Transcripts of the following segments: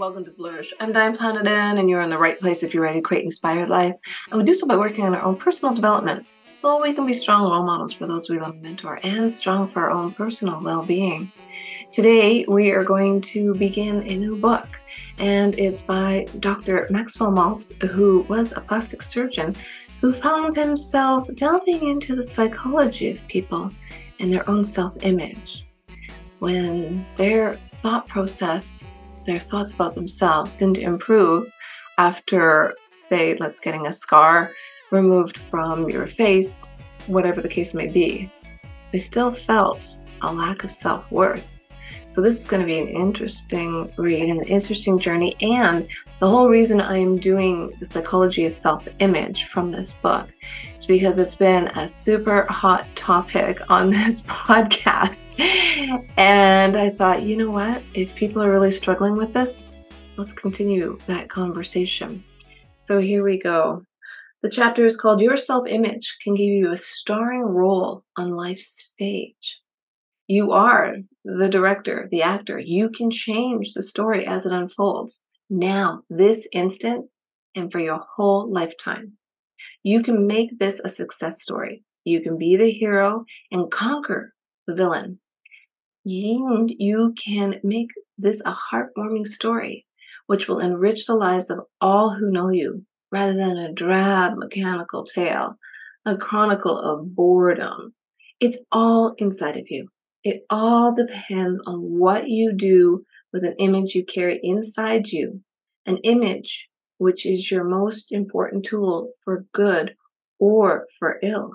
Welcome to Flourish. I'm Diane Planidin and you're in the right place if you're ready to create inspired life. And we do so by working on our own personal development so we can be strong role models for those we love and mentor and strong for our own personal well being. Today, we are going to begin a new book, and it's by Dr. Maxwell Maltz, who was a plastic surgeon who found himself delving into the psychology of people and their own self image. When their thought process their thoughts about themselves didn't improve after, say, let's getting a scar removed from your face, whatever the case may be. They still felt a lack of self worth. So, this is going to be an interesting read and an interesting journey. And the whole reason I am doing the psychology of self image from this book is because it's been a super hot topic on this podcast. And I thought, you know what? If people are really struggling with this, let's continue that conversation. So, here we go. The chapter is called Your Self Image Can Give You a Starring Role on Life's Stage. You are the director, the actor. You can change the story as it unfolds now, this instant, and for your whole lifetime. You can make this a success story. You can be the hero and conquer the villain. And you can make this a heartwarming story, which will enrich the lives of all who know you, rather than a drab mechanical tale, a chronicle of boredom. It's all inside of you. It all depends on what you do with an image you carry inside you, an image which is your most important tool for good or for ill.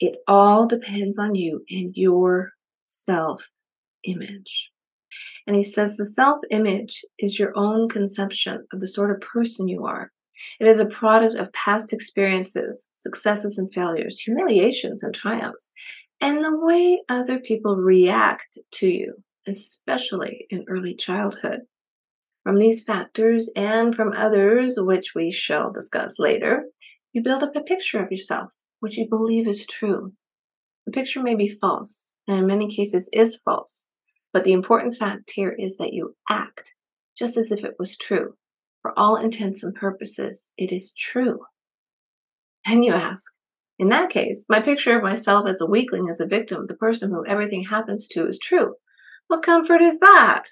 It all depends on you and your self image. And he says the self image is your own conception of the sort of person you are. It is a product of past experiences, successes and failures, humiliations and triumphs, and the way other people react to you, especially in early childhood. From these factors and from others, which we shall discuss later, you build up a picture of yourself, which you believe is true. The picture may be false, and in many cases is false, but the important fact here is that you act just as if it was true. For all intents and purposes, it is true. And you ask, in that case, my picture of myself as a weakling, as a victim, the person who everything happens to, is true. What comfort is that?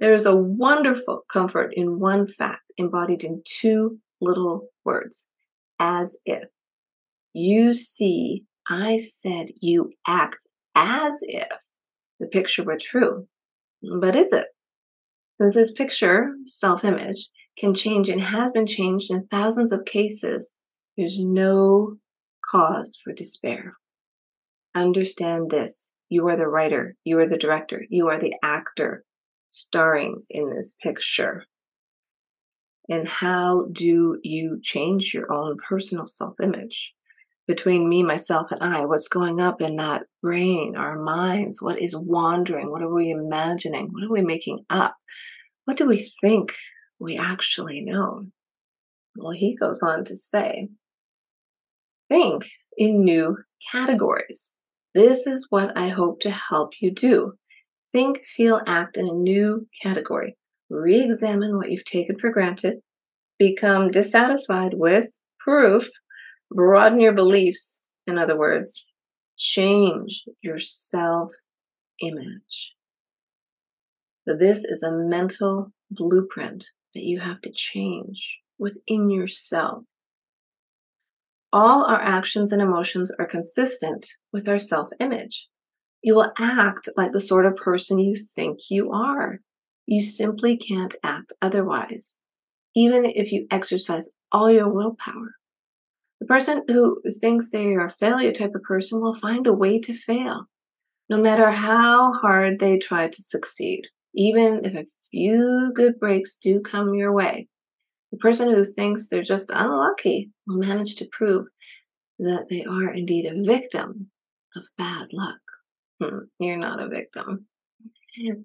There is a wonderful comfort in one fact embodied in two little words as if. You see, I said you act as if the picture were true. But is it? Since this picture, self image, can change and has been changed in thousands of cases, there's no cause for despair. Understand this. You are the writer, you are the director, you are the actor starring in this picture. And how do you change your own personal self image? Between me, myself, and I, what's going up in that brain, our minds? What is wandering? What are we imagining? What are we making up? What do we think we actually know? Well, he goes on to say think in new categories. This is what I hope to help you do. Think, feel, act in a new category. Re examine what you've taken for granted. Become dissatisfied with proof. Broaden your beliefs. In other words, change your self image. So, this is a mental blueprint that you have to change within yourself all our actions and emotions are consistent with our self image. You will act like the sort of person you think you are. You simply can't act otherwise, even if you exercise all your willpower. The person who thinks they are a failure type of person will find a way to fail, no matter how hard they try to succeed, even if a few good breaks do come your way. The person who thinks they're just unlucky will manage to prove that they are indeed a victim of bad luck. Hmm, you're not a victim.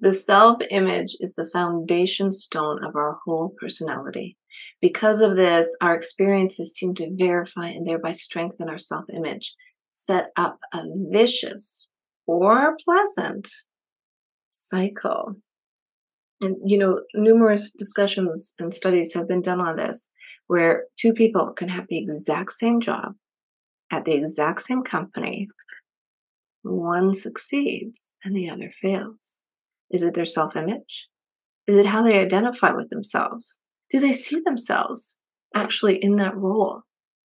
The self image is the foundation stone of our whole personality. Because of this, our experiences seem to verify and thereby strengthen our self image, set up a vicious or pleasant cycle. And, you know, numerous discussions and studies have been done on this where two people can have the exact same job at the exact same company. One succeeds and the other fails. Is it their self image? Is it how they identify with themselves? Do they see themselves actually in that role?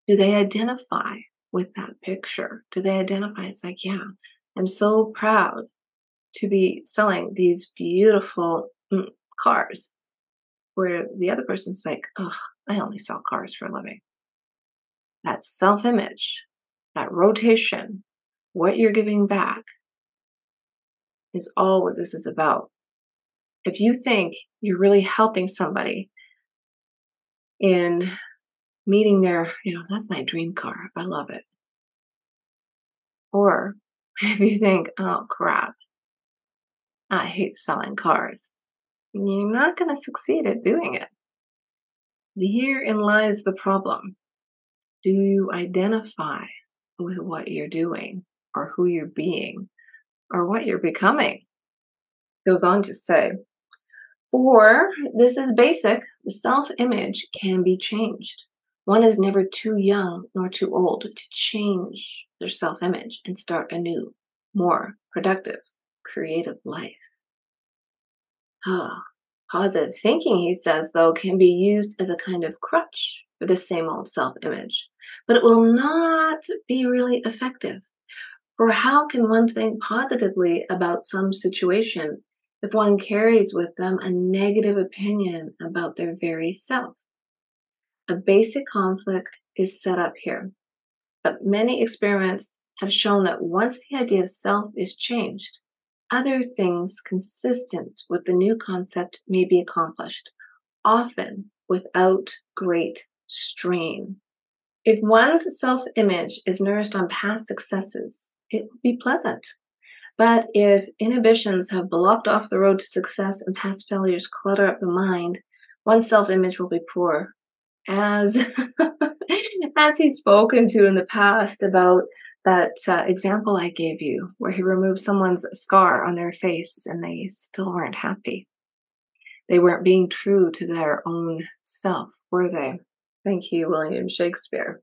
Do they identify with that picture? Do they identify? It's like, yeah, I'm so proud to be selling these beautiful Mm, cars. Where the other person's like, oh, I only sell cars for a living. That self image, that rotation, what you're giving back is all what this is about. If you think you're really helping somebody in meeting their, you know, that's my dream car. I love it. Or if you think, oh crap, I hate selling cars, you're not going to succeed at doing it. Herein lies the problem. Do you identify with what you're doing or who you're being or what you're becoming? Goes on to say, or this is basic, the self image can be changed. One is never too young nor too old to change their self image and start a new, more productive, creative life. Ah, positive thinking, he says, though, can be used as a kind of crutch for the same old self image, but it will not be really effective. For how can one think positively about some situation if one carries with them a negative opinion about their very self. A basic conflict is set up here, but many experiments have shown that once the idea of self is changed, other things consistent with the new concept may be accomplished, often without great strain. If one's self image is nourished on past successes, it will be pleasant but if inhibitions have blocked off the road to success and past failures clutter up the mind, one's self image will be poor. As, as he's spoken to in the past about that uh, example I gave you, where he removed someone's scar on their face and they still weren't happy. They weren't being true to their own self, were they? Thank you, William Shakespeare.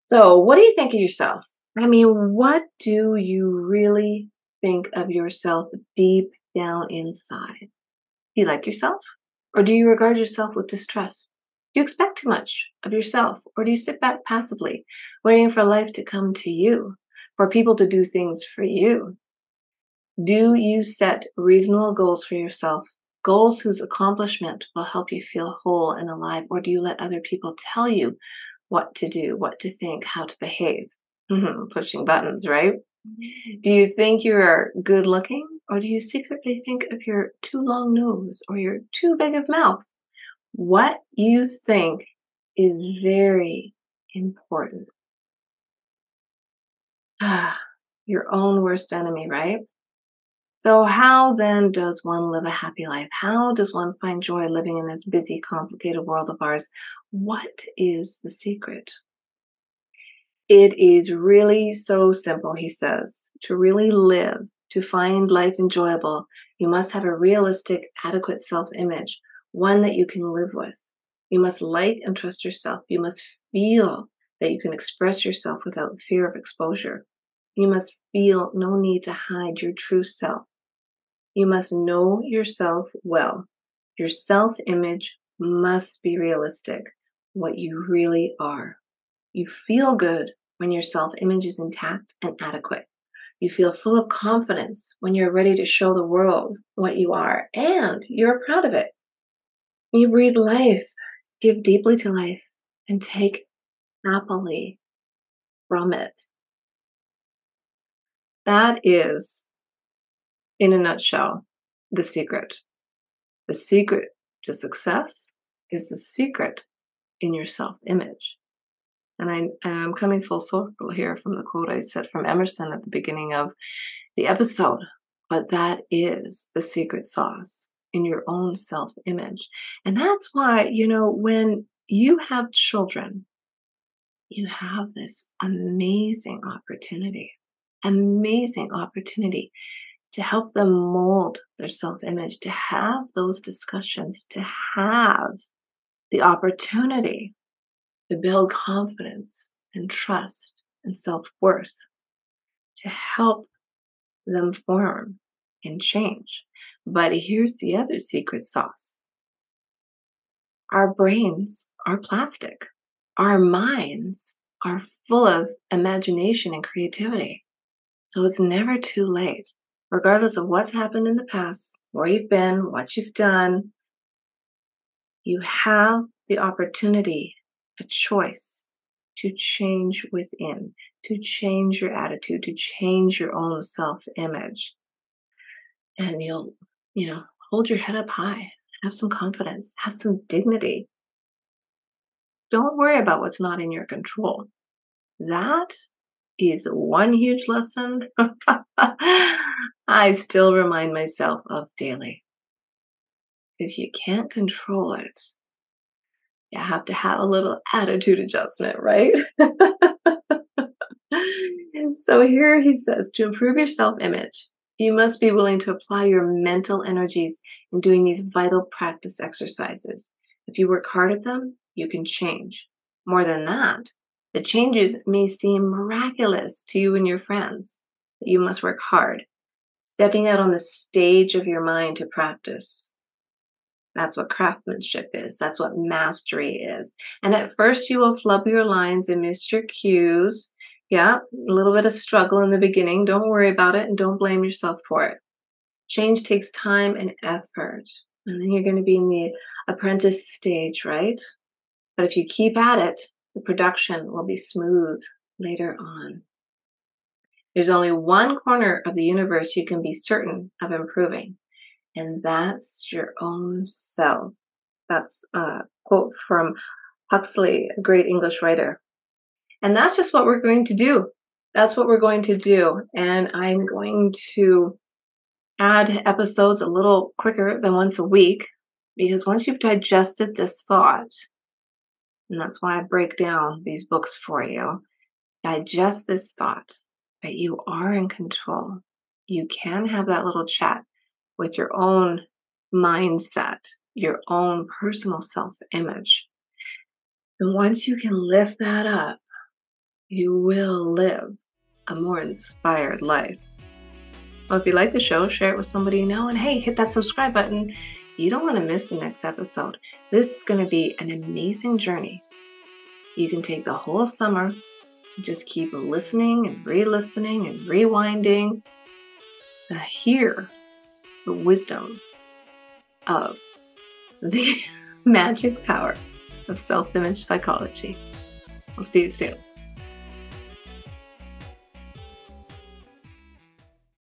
So, what do you think of yourself? I mean, what do you really think of yourself deep down inside? Do you like yourself? Or do you regard yourself with distrust? Do you expect too much of yourself? Or do you sit back passively, waiting for life to come to you, for people to do things for you? Do you set reasonable goals for yourself, goals whose accomplishment will help you feel whole and alive? Or do you let other people tell you what to do, what to think, how to behave? Mm-hmm, pushing buttons, right? Do you think you're good looking, or do you secretly think of your too long nose or your too big of mouth? What you think is very important. Ah, your own worst enemy, right? So, how then does one live a happy life? How does one find joy living in this busy, complicated world of ours? What is the secret? It is really so simple, he says. To really live, to find life enjoyable, you must have a realistic, adequate self image, one that you can live with. You must like and trust yourself. You must feel that you can express yourself without fear of exposure. You must feel no need to hide your true self. You must know yourself well. Your self image must be realistic, what you really are. You feel good when your self image is intact and adequate. You feel full of confidence when you're ready to show the world what you are and you're proud of it. You breathe life, give deeply to life, and take happily from it. That is, in a nutshell, the secret. The secret to success is the secret in your self image. And I, am coming full circle here from the quote I said from Emerson at the beginning of the episode. But that is the secret sauce in your own self image. And that's why, you know, when you have children, you have this amazing opportunity, amazing opportunity to help them mold their self image, to have those discussions, to have the opportunity to build confidence and trust and self worth, to help them form and change. But here's the other secret sauce our brains are plastic, our minds are full of imagination and creativity. So it's never too late, regardless of what's happened in the past, where you've been, what you've done. You have the opportunity, a choice to change within, to change your attitude, to change your own self image. And you'll, you know, hold your head up high, have some confidence, have some dignity. Don't worry about what's not in your control. That is one huge lesson I still remind myself of daily. If you can't control it, you have to have a little attitude adjustment, right? so here he says to improve your self image, you must be willing to apply your mental energies in doing these vital practice exercises. If you work hard at them, you can change. More than that, the changes may seem miraculous to you and your friends, but you must work hard, stepping out on the stage of your mind to practice. That's what craftsmanship is. That's what mastery is. And at first, you will flub your lines and miss your cues. Yeah, a little bit of struggle in the beginning. Don't worry about it and don't blame yourself for it. Change takes time and effort. And then you're going to be in the apprentice stage, right? But if you keep at it, the production will be smooth later on. There's only one corner of the universe you can be certain of improving, and that's your own self. That's a quote from Huxley, a great English writer. And that's just what we're going to do. That's what we're going to do. And I'm going to add episodes a little quicker than once a week because once you've digested this thought, and that's why I break down these books for you. Digest this thought that you are in control. You can have that little chat with your own mindset, your own personal self image. And once you can lift that up, you will live a more inspired life. Well, if you like the show, share it with somebody you know, and hey, hit that subscribe button you don't want to miss the next episode. This is going to be an amazing journey. You can take the whole summer just keep listening and re listening and rewinding to hear the wisdom of the magic power of self image psychology. We'll see you soon.